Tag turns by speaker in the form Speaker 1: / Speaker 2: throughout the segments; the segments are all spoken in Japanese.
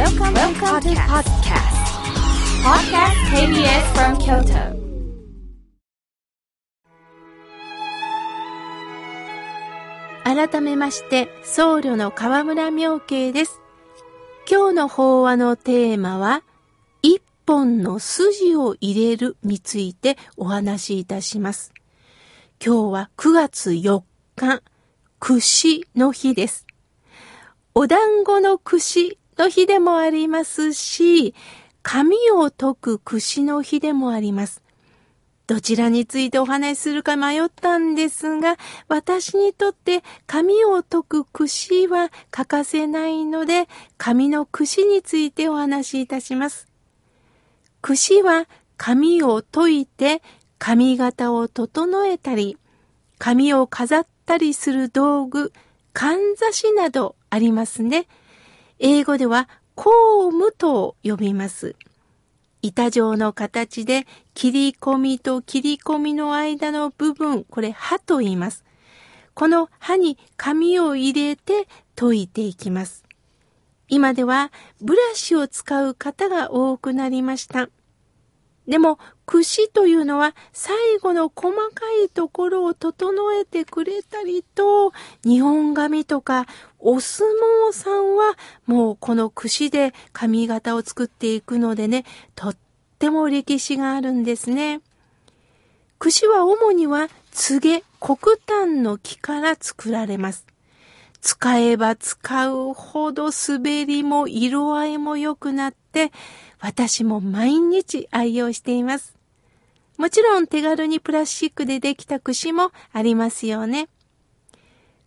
Speaker 1: Welcome, Welcome to podcast. Podcast KBS from Kyoto.
Speaker 2: 改めまして、僧侶の河村明慶です。今日の法話のテーマは、一本の筋を入れるについてお話しいたします。今日は9月4日、串の日です。お団子の串の日でもありますし、紙を解く串の日でもあります。どちらについてお話しするか迷ったんですが、私にとって紙を解く串は欠かせないので、紙の串についてお話しいたします。串は紙を解いて髪型を整えたり、髪を飾ったりする道具、かんざしなどありますね。英語では公務と呼びます。板状の形で切り込みと切り込みの間の部分、これ歯と言います。この歯に紙を入れて溶いていきます。今ではブラシを使う方が多くなりました。でも、串というのは最後の細かいところを整えてくれたりと、日本髪とかお相撲さんはもうこの串で髪型を作っていくのでね、とっても歴史があるんですね。串は主には柘植、黒炭の木から作られます。使えば使うほど滑りも色合いも良くなって、私も毎日愛用しています。もちろん手軽にプラスチックでできた串もありますよね。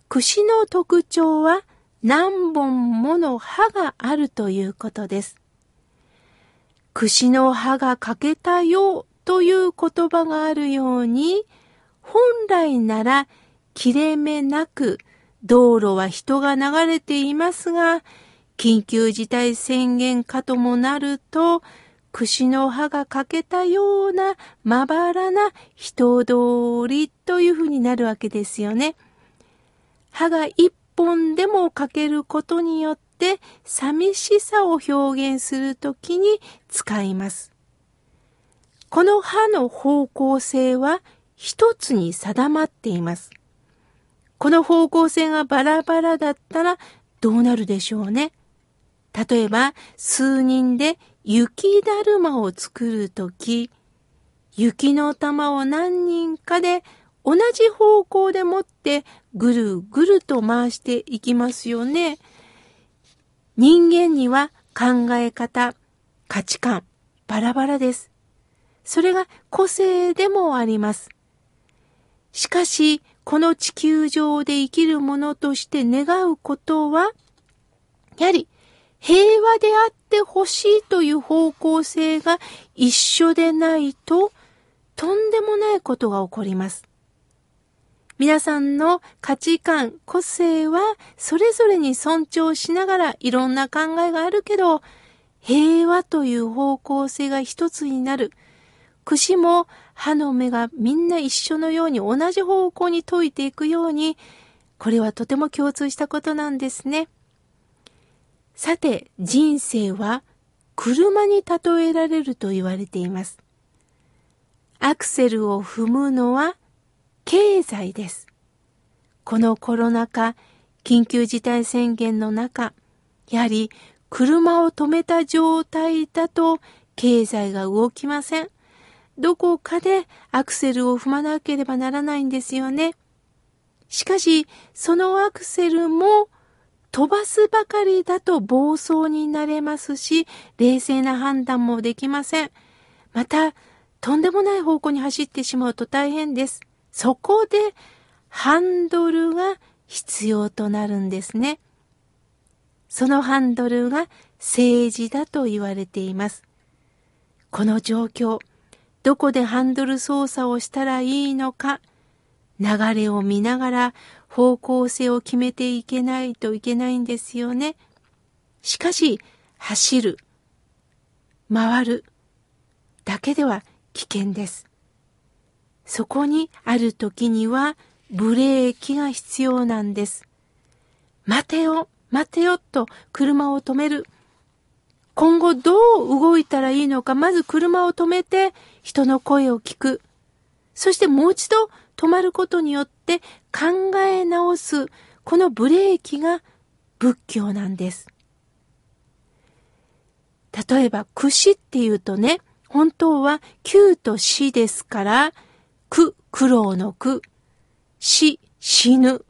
Speaker 2: 串の特徴は何本もの刃があるということです。串の刃が欠けたよという言葉があるように、本来なら切れ目なく道路は人が流れていますが、緊急事態宣言下ともなると、串の刃が欠けたようなまばらな人通りというふうになるわけですよね。刃が一本でも欠けることによって寂しさを表現するときに使います。この刃の方向性は一つに定まっています。この方向性がバラバラだったらどうなるでしょうね。例えば、数人で雪だるまを作るとき、雪の玉を何人かで同じ方向で持ってぐるぐると回していきますよね。人間には考え方、価値観、バラバラです。それが個性でもあります。しかし、この地球上で生きるものとして願うことは、やはり平和であってほしいという方向性が一緒でないと、とんでもないことが起こります。皆さんの価値観、個性はそれぞれに尊重しながらいろんな考えがあるけど、平和という方向性が一つになる。串も歯の目がみんな一緒のように同じ方向に解いていくように、これはとても共通したことなんですね。さて、人生は車に例えられると言われています。アクセルを踏むのは経済です。このコロナ禍、緊急事態宣言の中、やはり車を止めた状態だと経済が動きません。どこかでアクセルを踏まなければならないんですよね。しかし、そのアクセルも飛ばすばかりだと暴走になれますし、冷静な判断もできません。また、とんでもない方向に走ってしまうと大変です。そこで、ハンドルが必要となるんですね。そのハンドルが政治だと言われています。この状況、どこでハンドル操作をしたらいいのか、流れを見ながら方向性を決めていけないといけないんですよね。しかし、走る、回るだけでは危険です。そこにある時にはブレーキが必要なんです。待てよ、待てよと車を止める。今後どう動いたらいいのか、まず車を止めて人の声を聞く。そしてもう一度止まることによって考え直す、このブレーキが仏教なんです。例えば、串っていうとね、本当は九と死ですから、苦、苦労の苦、死、死ぬ。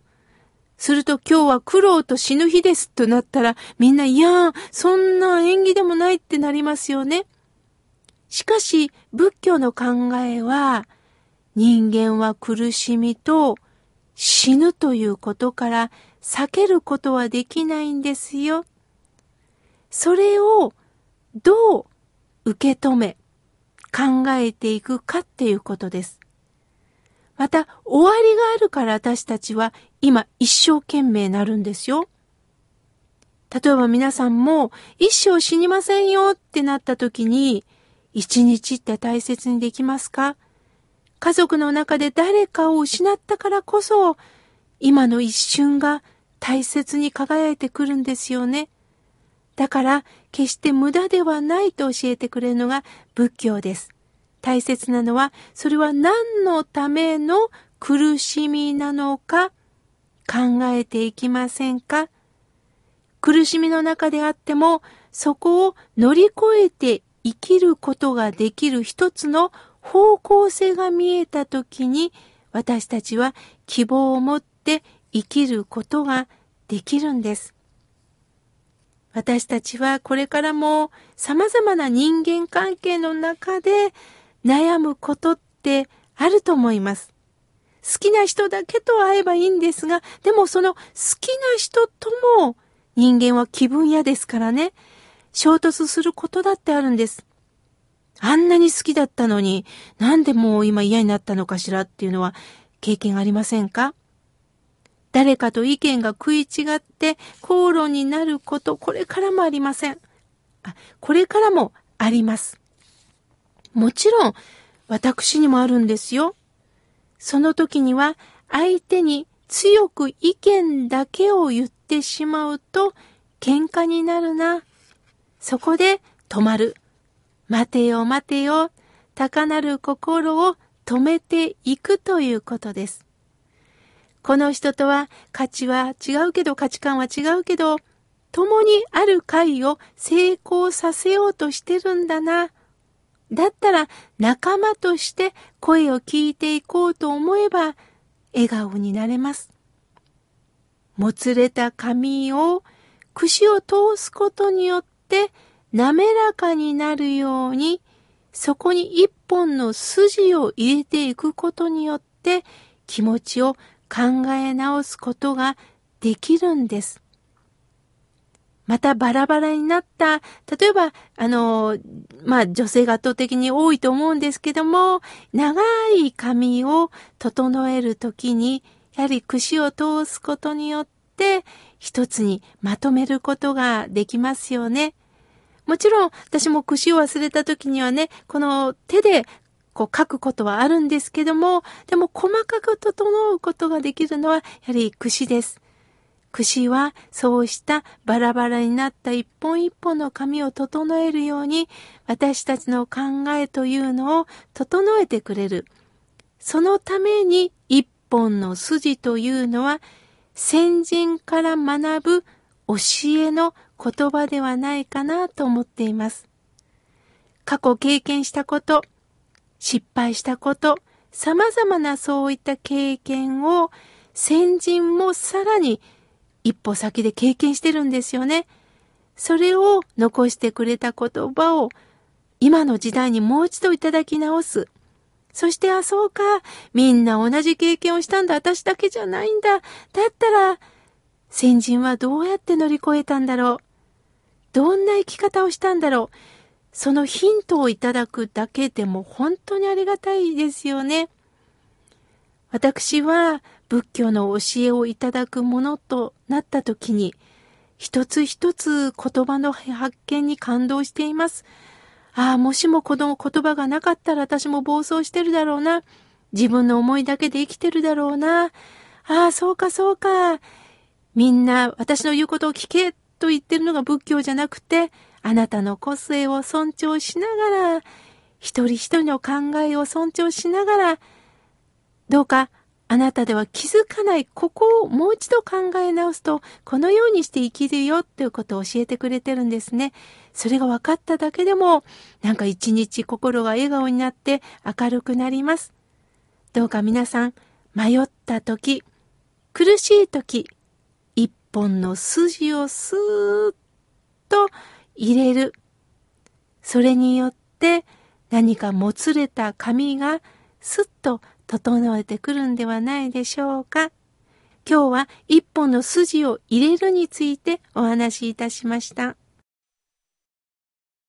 Speaker 2: すると今日は苦労と死ぬ日ですとなったら、みんな、いやー、そんな縁起でもないってなりますよね。しかし、仏教の考えは、人間は苦しみと死ぬということから避けることはできないんですよ。それをどう受け止め、考えていくかっていうことです。また、終わりがあるから私たちは今一生懸命なるんですよ。例えば皆さんも一生死にませんよってなった時に、一日って大切にできますか？家族の中で誰かを失ったからこそ、今の一瞬が大切に輝いてくるんですよね。だから、決して無駄ではないと教えてくれるのが仏教です。大切なのは、それは何のための苦しみなのか考えていきませんか？苦しみの中であっても、そこを乗り越えて生きることができる一つの方向性が見えたときに私たちは希望を持って生きることができるんです。私たちはこれからも様々な人間関係の中で悩むことってあると思います。好きな人だけと会えばいいんですが、でもその好きな人とも人間は気分屋ですからね、衝突することだってあるんです。あんなに好きだったのに、なんでもう今嫌になったのかしらっていうのは経験ありませんか？誰かと意見が食い違って口論になること、これからもありません。あ、これからもあります。もちろん、私にもあるんですよ。その時には、相手に強く意見だけを言ってしまうと、喧嘩になるな。そこで止まる。待てよ待てよ、高鳴る心を止めていくということです。この人とは価値は違うけど価値観は違うけど、共にある会を成功させようとしてるんだな。だったら仲間として声を聞いていこうと思えば笑顔になれます。もつれた髪を串を通すことによって滑らかになるように、そこに一本の筋を入れていくことによって気持ちを考え直すことができるんです。またバラバラになった、例えば、あの、まあ、女性が圧倒的に多いと思うんですけども、長い髪を整えるときに、やはり串を通すことによって、一つにまとめることができますよね。もちろん、私も串を忘れた時にはね、この手でこう書くことはあるんですけども、でも細かく整うことができるのはやはり串です。串はそうしたバラバラになった一本一本の紙を整えるように私たちの考えというのを整えてくれる。そのために一本の筋というのは先人から学ぶ教えの言葉ではないかなと思っています。過去経験したこと、失敗したこと、様々なそういった経験を先人もさらに一歩先で経験してるんですよね。それを残してくれた言葉を今の時代にもう一度いただき直す。そして、あ、そうか。みんな同じ経験をしたんだ。私だけじゃないんだ。だったら、先人はどうやって乗り越えたんだろう。どんな生き方をしたんだろう。そのヒントをいただくだけでも本当にありがたいですよね。私は仏教の教えをいただくものとなった時に、一つ一つ言葉の発見に感動しています。ああ、もしもこの言葉がなかったら私も暴走してるだろうな。自分の思いだけで生きてるだろうな。ああ、そうかそうか。みんな私の言うことを聞けと言ってるのが仏教じゃなくて、あなたの個性を尊重しながら、一人一人の考えを尊重しながら、どうかあなたでは気づかないここをもう一度考え直すと、このようにして生きるよっていうことを教えてくれてるんですね。それが分かっただけでも、なんか一日心が笑顔になって明るくなります。どうか皆さん、迷った時、苦しい時、一本の筋をスーッと入れる。それによって何かもつれた髪がスッと整えてくるんではないでしょうか。今日は一本の筋を入れるについてお話しいたしました。